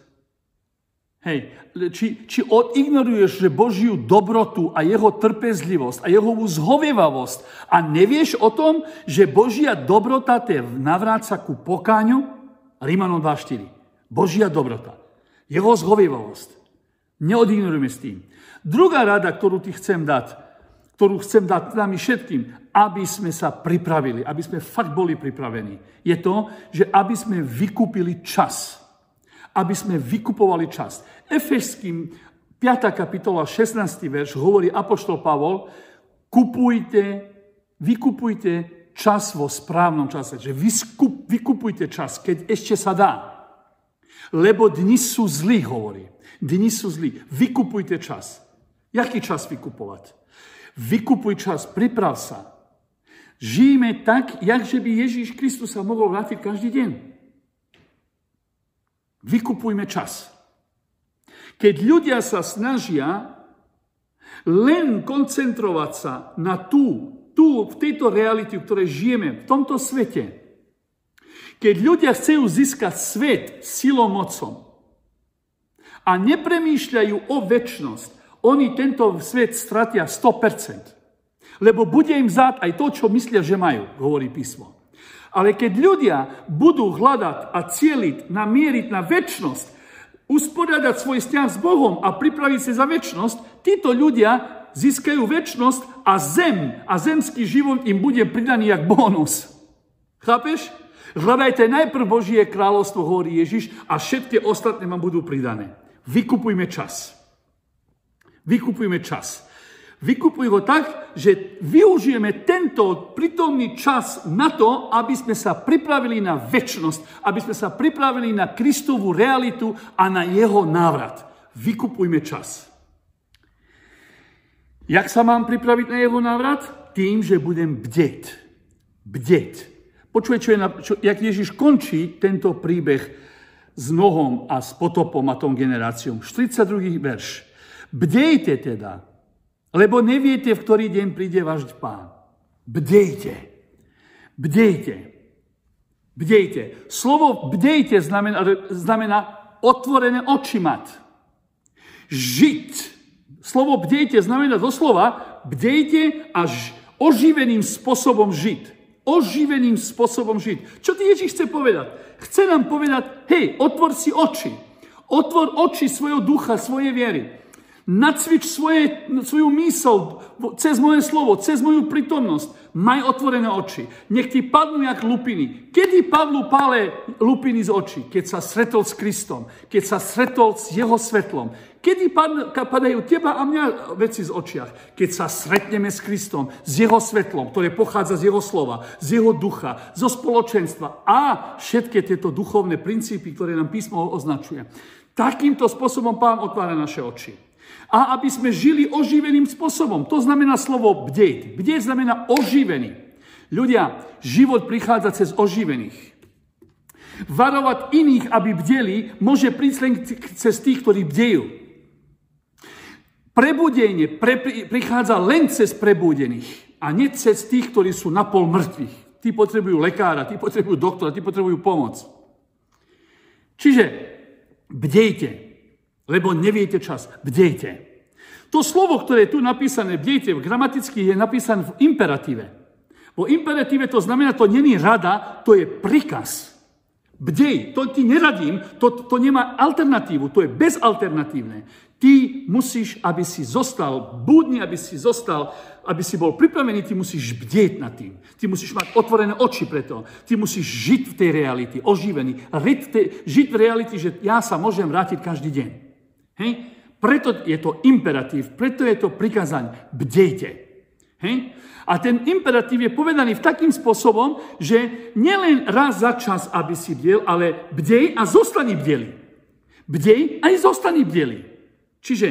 S1: Hej, či, či odignoruješ, že Božiu dobrotu a jeho trpezlivosť a jeho zhovievavosť a nevieš o tom, že Božia dobrota te navráca ku pokáňu? Rímanom 2.4. Božia dobrota. Jeho zhovievavosť. Neodignorujeme s tým. Druhá rada, ktorú ti chcem dať, ktorú chcem dať nami všetkým, aby sme sa pripravili, aby sme fakt boli pripravení, je to, že aby sme vykúpili čas aby sme vykupovali čas. Efeským 5. kapitola 16. verš hovorí Apoštol Pavol, kupujte, vykupujte čas vo správnom čase. Že vykupujte čas, keď ešte sa dá. Lebo dni sú zlí, hovorí. Dni sú zlí. Vykupujte čas. Jaký čas vykupovať? Vykupuj čas, priprav sa. Žijeme tak, jak že by Ježíš Kristus sa mohol vrátiť každý deň. Vykupujme čas. Keď ľudia sa snažia len koncentrovať sa na tú, tú v tejto realite, v ktorej žijeme, v tomto svete, keď ľudia chcú získať svet silou mocom a nepremýšľajú o väčšnosť, oni tento svet stratia 100%. Lebo bude im záť aj to, čo myslia, že majú, hovorí písmo. Ale keď ľudia budú hľadať a cieliť, namieriť na väčšnosť, usporiadať svoj vzťah s Bohom a pripraviť sa za väčšnosť, títo ľudia získajú väčšnosť a zem a zemský život im bude pridaný jak bonus. Chápeš? Hľadajte najprv Božie kráľovstvo, hovorí Ježiš, a všetky ostatné vám budú pridané. Vykupujme čas. Vykupujme čas. Vykupuj ho tak, že využijeme tento prítomný čas na to, aby sme sa pripravili na väčšnosť, aby sme sa pripravili na Kristovú realitu a na jeho návrat. Vykupujme čas. Jak sa mám pripraviť na jeho návrat? Tým, že budem bdeť. Bdeť. Počuje, čo je na, čo, jak Ježiš končí tento príbeh s Nohom a s potopom a tom generáciou. 42. verš. Bdejte teda, lebo neviete, v ktorý deň príde váš pán. Bdejte. Bdejte. Bdejte. Slovo bdejte znamená, znamená otvorené oči mať. Žiť. Slovo bdejte znamená doslova bdejte a oživeným spôsobom žiť. Oživeným spôsobom žiť. Čo ti Ježiš chce povedať? Chce nám povedať, hej, otvor si oči. Otvor oči svojho ducha, svojej viery. Nacvič svoje, svoju mysl cez moje slovo, cez moju prítomnosť. Maj otvorené oči. Nech ti padnú jak lupiny. Kedy padnú pále lupiny z očí? Keď sa stretol s Kristom. Keď sa stretol s jeho svetlom. Kedy padajú teba a mňa veci z očiach? Keď sa stretneme s Kristom, s jeho svetlom, ktoré pochádza z jeho slova, z jeho ducha, zo spoločenstva a všetky tieto duchovné princípy, ktoré nám písmo označuje. Takýmto spôsobom pán otvára naše oči a aby sme žili oživeným spôsobom. To znamená slovo bdieť. Bdieť znamená oživený. Ľudia, život prichádza cez oživených. Varovať iných, aby bdeli, môže prísť len cez tých, ktorí bdejú. Prebudenie pre, prichádza len cez prebudených a nie cez tých, ktorí sú napol mŕtvych. Tí potrebujú lekára, tí potrebujú doktora, tí potrebujú pomoc. Čiže bdejte, lebo neviete čas. Bdejte. To slovo, ktoré je tu napísané, bdejte, gramaticky je napísané v imperatíve. Po imperatíve to znamená, to není rada, to je prikaz. Bdej, to ti neradím, to, to nemá alternatívu, to je bezalternatívne. Ty musíš, aby si zostal budný, aby si zostal, aby si bol pripravený, ty musíš bdieť nad tým. Ty musíš mať otvorené oči pre to. Ty musíš žiť v tej reality, oživený. Žiť v reality, že ja sa môžem vrátiť každý deň. Hej? Preto je to imperatív, preto je to prikázanie. Bdejte. Hej? A ten imperatív je povedaný v takým spôsobom, že nielen raz za čas, aby si bdel, ale bdej a zostani bdeli. Bdej a zostani bdeli. Čiže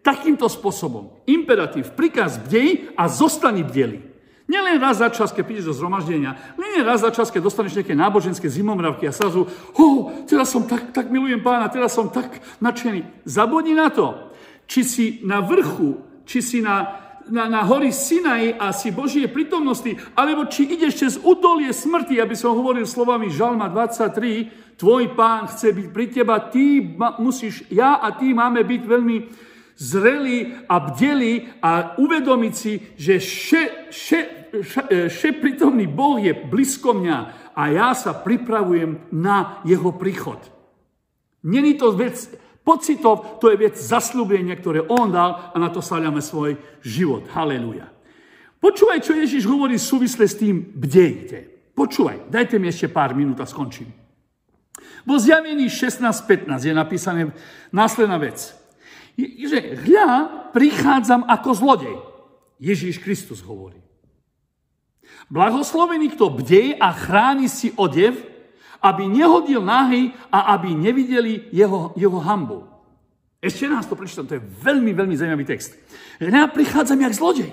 S1: takýmto spôsobom, imperatív, prikaz bdej a zostani bdeli. Nielen raz za čas, keď prídeš do zhromaždenia, len raz za čas, keď dostaneš nejaké náboženské zimomravky a zrazu, oh, teraz som tak, tak milujem pána, teraz som tak nadšený. Zabudni na to, či si na vrchu, či si na, na, na hori Sinaj a si Božie prítomnosti, alebo či ideš cez útolie smrti, aby som hovoril slovami Žalma 23, tvoj pán chce byť pri teba, ty musíš, ja a ty máme byť veľmi zrelí a bdeli a uvedomiť si, že še, še, še, prítomný Boh je blízko mňa a ja sa pripravujem na jeho príchod. Není to vec pocitov, to je vec zaslúbenia, ktoré on dal a na to stáľame svoj život. Halelúja. Počúvaj, čo Ježiš hovorí v súvisle s tým bdejte. Počúvaj, dajte mi ešte pár minút a skončím. Vo zjavení 16.15 je napísané následná vec. Že hľa, prichádzam ako zlodej. Ježíš Kristus hovorí. Blahoslovený, kto bdeje a chráni si odev, aby nehodil náhy a aby nevideli jeho, jeho hambu. Ešte nás to prečítam, to je veľmi, veľmi zaujímavý text. Ja prichádzam jak zlodej.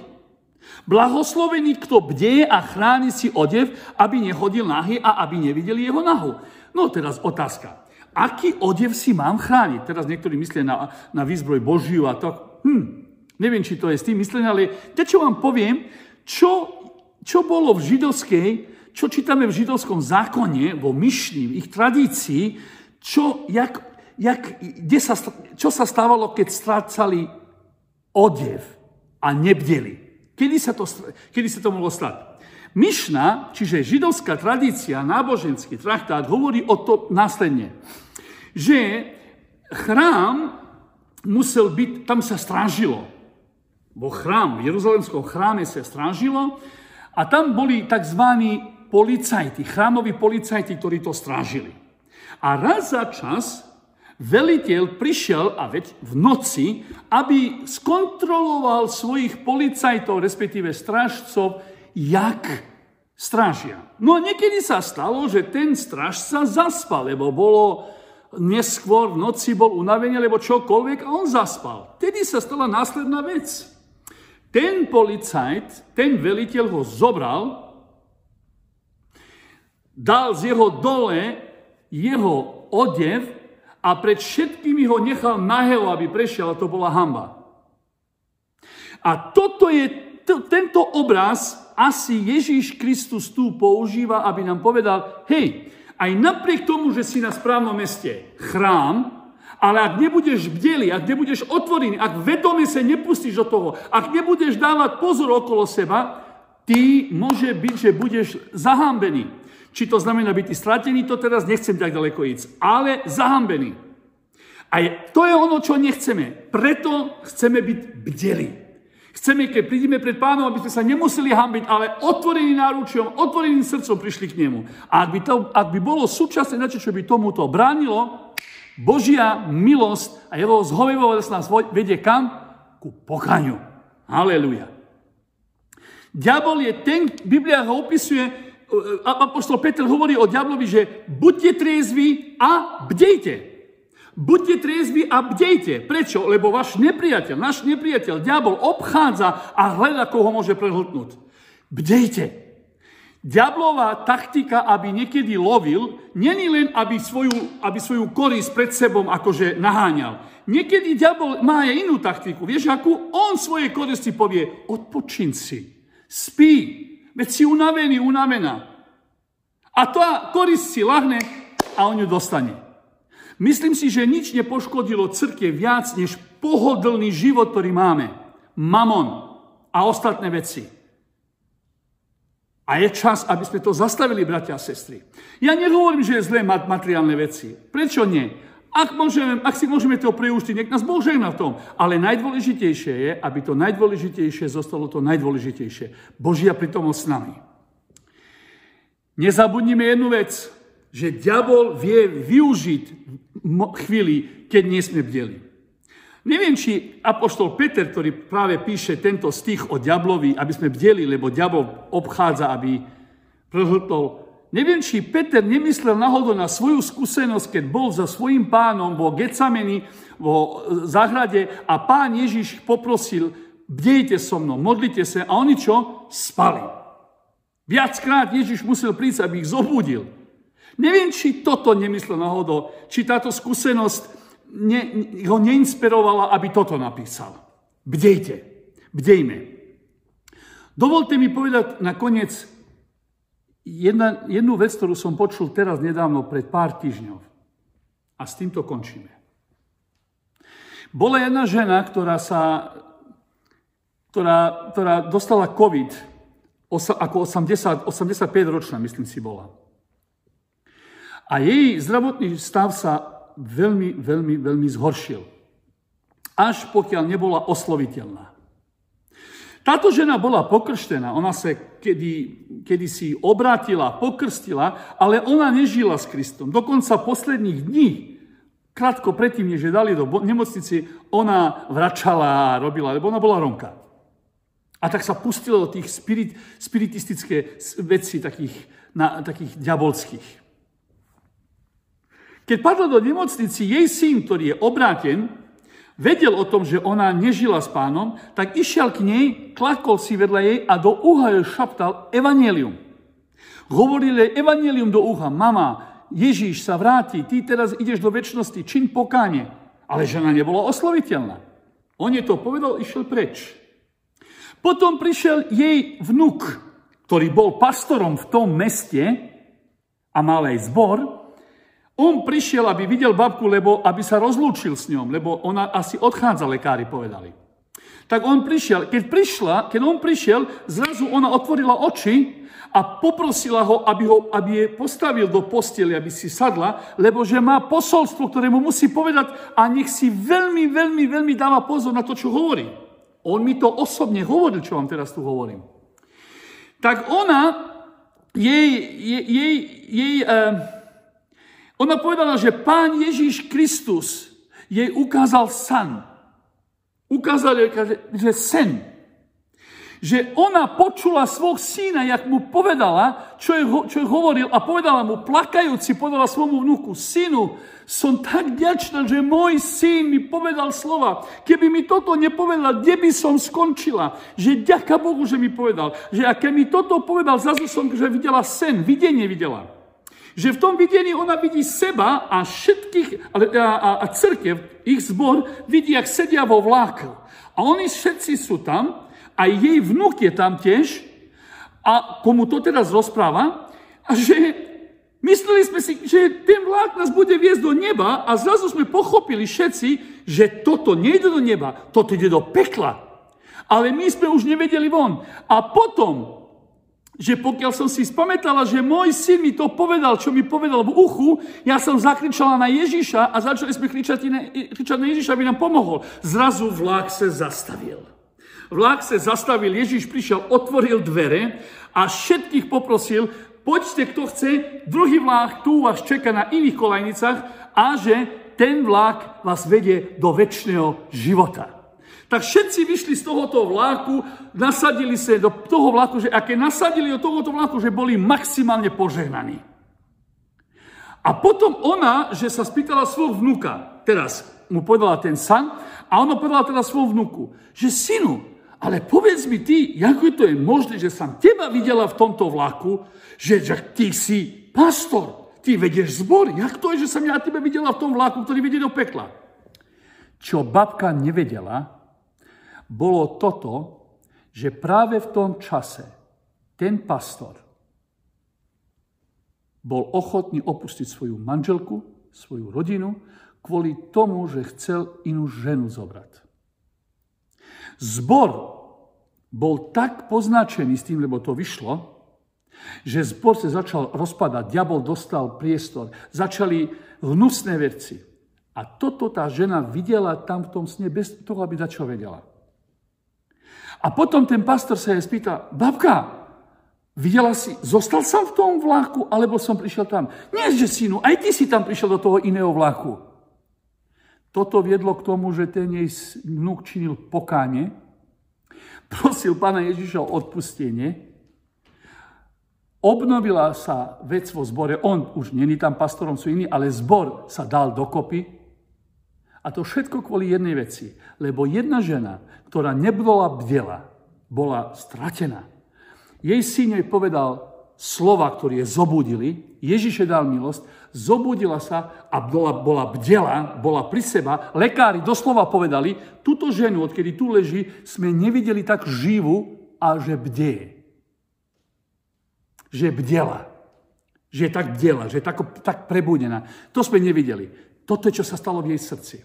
S1: Blahoslovený, kto bdeje a chráni si odev, aby nehodil náhy a aby nevideli jeho nahu. No teraz otázka. Aký odev si mám chrániť? Teraz niektorí myslia na, na výzbroj Božiu a to. Hm, neviem, či to je s tým myslené, ale te, čo vám poviem, čo, čo bolo v židovskej, čo čítame v židovskom zákone, vo myšni, v ich tradícii, čo, jak, jak, kde sa, čo sa stávalo, keď strácali odev a nebdeli. Kedy sa to, kedy sa to mohlo stať? Myšna, čiže židovská tradícia, náboženský traktát, hovorí o to následne, že chrám musel byť, tam sa strážilo. Bo chrám, v Jeruzalemskom chráme sa strážilo a tam boli tzv. policajti, chrámoví policajti, ktorí to strážili. A raz za čas veliteľ prišiel, a veď v noci, aby skontroloval svojich policajtov, respektíve strážcov, jak strážia. No a niekedy sa stalo, že ten strážca zaspal, lebo bolo neskôr v noci bol unavený, alebo čokoľvek a on zaspal. Tedy sa stala následná vec. Ten policajt, ten veliteľ ho zobral, dal z jeho dole jeho odev a pred všetkými ho nechal nahého, aby prešiel a to bola hamba. A toto je to, tento obraz asi Ježíš Kristus tu používa, aby nám povedal, hej, aj napriek tomu, že si na správnom meste chrám, ale ak nebudeš bdeli, ak nebudeš otvorený, ak vedome sa nepustíš do toho, ak nebudeš dávať pozor okolo seba, ty môže byť, že budeš zahambený. Či to znamená byť stratený, to teraz nechcem tak ďaleko ísť, ale zahambený. A to je ono, čo nechceme. Preto chceme byť bdeli. Chceme, keď prídeme pred pánom, aby sme sa nemuseli hambiť, ale otvoreným náručiom, otvoreným srdcom prišli k nemu. A ak by, to, ak by bolo súčasné niečo, čo by tomuto bránilo, Božia milosť a jeho zhovivovosť nás vedie kam? Ku pokaňu. Haleluja. Diabol je ten, Biblia ho opisuje, e, Apoštol Peter hovorí o diablovi, že buďte triezvi a bdejte. Buďte triezvi a bdejte. Prečo? Lebo váš nepriateľ, náš nepriateľ, diabol, obchádza a hľada, koho môže prehltnúť. Bdejte. Diablová taktika, aby niekedy lovil, není len, aby svoju, aby svoju korisť pred sebou akože naháňal. Niekedy diabol má aj inú taktiku. Vieš, akú on svoje koristi povie, odpočin si, spí, veď si unavený, unavená. A tá korist si lahne a on ju dostane. Myslím si, že nič nepoškodilo crkve viac, než pohodlný život, ktorý máme. Mamon a ostatné veci. A je čas, aby sme to zastavili, bratia a sestry. Ja nehovorím, že je zlé mať materiálne veci. Prečo nie? Ak, môžeme, ak si môžeme to preúštiť, nech nás Boh v tom. Ale najdôležitejšie je, aby to najdôležitejšie zostalo to najdôležitejšie. Božia prítomnosť s nami. Nezabudnime jednu vec, že diabol vie využiť chvíli, keď nie sme bdeli. Neviem, či apoštol Peter, ktorý práve píše tento stých o diablovi, aby sme bdeli, lebo diabol obchádza, aby prehltol. Neviem, či Peter nemyslel náhodou na svoju skúsenosť, keď bol za svojim pánom vo Gecameni, vo záhrade a pán Ježiš poprosil, bdejte so mnou, modlite sa a oni čo? Spali. Viackrát Ježiš musel prísť, aby ich zobudil. Neviem, či toto nemyslel náhodou, či táto skúsenosť ne, ho neinspirovala, aby toto napísal. Bdejte, bdejme. Dovolte mi povedať nakoniec jedna, jednu vec, ktorú som počul teraz nedávno, pred pár týždňov. A s týmto končíme. Bola jedna žena, ktorá sa ktorá, ktorá dostala COVID ako 80, 85 ročná, myslím si, bola. A jej zdravotný stav sa veľmi, veľmi, veľmi zhoršil. Až pokiaľ nebola osloviteľná. Táto žena bola pokrštená, ona sa kedy, kedy si obrátila, pokrstila, ale ona nežila s Kristom. Dokonca posledných dní, krátko predtým, než je dali do nemocnici, ona vračala a robila, lebo ona bola ronka. A tak sa pustila do tých spirit, spiritistické veci, takých, na, takých diabolských. Keď padla do nemocnici, jej syn, ktorý je obráten, vedel o tom, že ona nežila s pánom, tak išiel k nej, klakol si vedľa jej a do uha jej šaptal evanelium. Hovoril jej evanelium do uha, mama, Ježíš sa vráti, ty teraz ideš do väčšnosti, čin pokáne. Ale žena nebola osloviteľná. On je to povedal, išiel preč. Potom prišiel jej vnuk, ktorý bol pastorom v tom meste a mal aj zbor, on prišiel, aby videl babku, lebo aby sa rozlúčil s ňom, lebo ona asi odchádza, lekári povedali. Tak on prišiel, keď prišla, keď on prišiel, zrazu ona otvorila oči a poprosila ho, aby, ho, aby je postavil do postele, aby si sadla, lebo že má posolstvo, ktoré mu musí povedať a nech si veľmi, veľmi, veľmi dáva pozor na to, čo hovorí. On mi to osobne hovoril, čo vám teraz tu hovorím. Tak ona, jej, jej, jej, jej uh, ona povedala, že pán Ježíš Kristus jej ukázal san. Ukázal jej, že sen. Že ona počula svojho syna, jak mu povedala, čo je, čo je hovoril a povedala mu, plakajúci, povedala svojmu vnúku, synu, som tak ďačná, že môj syn mi povedal slova. Keby mi toto nepovedal, kde by som skončila? Že ďaká Bohu, že mi povedal. Že a keď mi toto povedal, zase som, že videla sen, videnie videla. Že v tom videní ona vidí seba a všetkých, a, a, a církev, ich zbor, vidí, jak sedia vo vláku. A oni všetci sú tam, a jej vnúk je tam tiež, a komu to teraz rozpráva, a že mysleli sme si, že ten vlák nás bude viesť do neba a zrazu sme pochopili všetci, že toto nejde do neba, toto ide do pekla. Ale my sme už nevedeli von. A potom že pokiaľ som si spamätala, že môj syn mi to povedal, čo mi povedal v uchu, ja som zakričala na Ježiša a začali sme kričať na, kričať na Ježiša, aby nám pomohol. Zrazu vlak sa zastavil. Vlak sa zastavil, Ježiš prišiel, otvoril dvere a všetkých poprosil, poďte, kto chce, druhý vlak tu vás čaká na iných kolajnicách a že ten vlak vás vedie do väčšného života tak všetci vyšli z tohoto vláku, nasadili sa do toho vláku, že aké nasadili do tohoto vláku, že boli maximálne požehnaní. A potom ona, že sa spýtala svojho vnuka, teraz mu povedala ten san, a ona povedala teda svojho vnuku, že synu, ale povedz mi ty, ako to je možné, že som teba videla v tomto vlaku, že, že ty si pastor, ty vedieš zbor. Jak to je, že som ja tebe videla v tom vlaku, ktorý vedie do pekla? Čo babka nevedela, bolo toto, že práve v tom čase ten pastor bol ochotný opustiť svoju manželku, svoju rodinu, kvôli tomu, že chcel inú ženu zobrať. Zbor bol tak poznačený s tým, lebo to vyšlo, že zbor sa začal rozpadať, diabol dostal priestor, začali hnusné veci. A toto tá žena videla tam v tom sne bez toho, aby čo vedela. A potom ten pastor sa jej spýta, babka, videla si, zostal som v tom vláku, alebo som prišiel tam? Nie, že synu, aj ty si tam prišiel do toho iného vláku. Toto viedlo k tomu, že ten jej vnúk činil pokáne, prosil pána Ježiša o odpustenie, obnovila sa vec vo zbore, on už není tam pastorom, sú iní, ale zbor sa dal dokopy. A to všetko kvôli jednej veci. Lebo jedna žena, ktorá nebola bdela, bola stratená. Jej syn jej povedal slova, ktoré je zobudili, Ježiše dal milosť, zobudila sa a bola, bola bdela, bola pri seba. Lekári doslova povedali, túto ženu, odkedy tu leží, sme nevideli tak živú a že bdeje. Že bdela. Že je tak bdela, že je tak, tak prebudená. To sme nevideli. Toto je, čo sa stalo v jej srdci.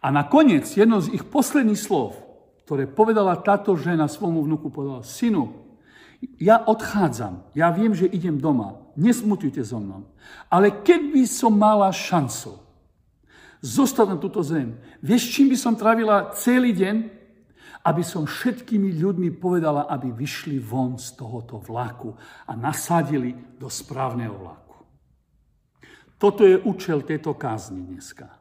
S1: A nakoniec jedno z ich posledných slov, ktoré povedala táto žena svojmu vnuku, povedala, synu, ja odchádzam, ja viem, že idem doma, nesmutujte so mnou. Ale keď by som mala šancu zostať na túto zem, vieš, čím by som trávila celý deň? Aby som všetkými ľuďmi povedala, aby vyšli von z tohoto vlaku a nasadili do správneho vlaku. Toto je účel tejto kázni dneska.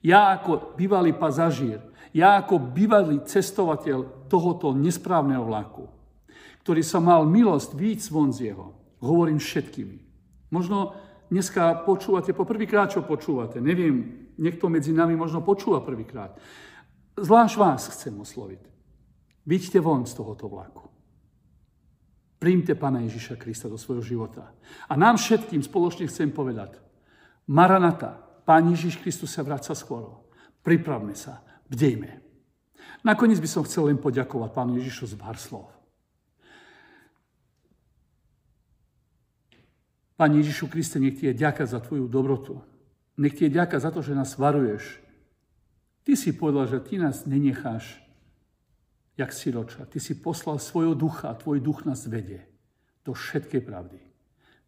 S1: Ja ako bývalý pazažír ja ako bývalý cestovateľ tohoto nesprávneho vlaku, ktorý sa mal milosť víc von z jeho, hovorím všetkými. Možno dneska počúvate poprvýkrát, čo počúvate. Neviem, niekto medzi nami možno počúva prvýkrát. Zvlášť vás chcem osloviť. Vyďte von z tohoto vlaku. Príjmte Pána Ježiša Krista do svojho života. A nám všetkým spoločne chcem povedať, Maranata, Pán Ježiš Kristus sa vráca skoro. Pripravme sa. Bdejme. Nakoniec by som chcel len poďakovať pánu Ježišu z pár slov. Pane Ježišu Kriste, nech ti je ďaka za tvoju dobrotu. Nech ti je ďaka za to, že nás varuješ. Ty si povedal, že ty nás nenecháš jak siroča. Ty si poslal svojho ducha a tvoj duch nás vedie do všetkej pravdy.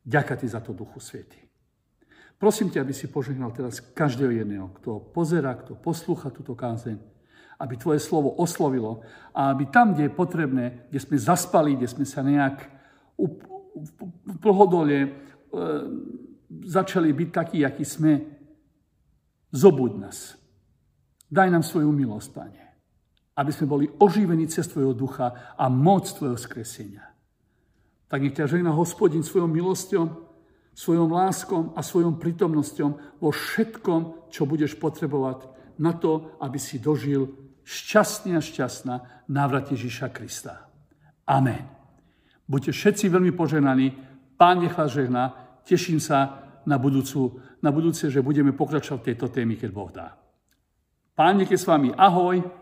S1: Ďaká ti za to, Duchu Svety. Prosím ťa, aby si požehnal teraz každého jedného, kto pozera, kto poslúcha túto kázeň, aby tvoje slovo oslovilo a aby tam, kde je potrebné, kde sme zaspali, kde sme sa nejak v plhodole e, začali byť takí, akí sme, zobuď nás. Daj nám svoju milosť, Pane, aby sme boli oživení cez Tvojho ducha a moc Tvojho skresenia. Tak nech ťa žena hospodin svojou milosťou, svojom láskom a svojom prítomnosťom vo všetkom, čo budeš potrebovať na to, aby si dožil šťastný a šťastná návrat Ježíša Krista. Amen. Buďte všetci veľmi poženaní. Pán nech vás žehná. Teším sa na, budúcu, na budúce, že budeme pokračovať v tejto témy, keď Boh dá. Pán nech je s vami. Ahoj.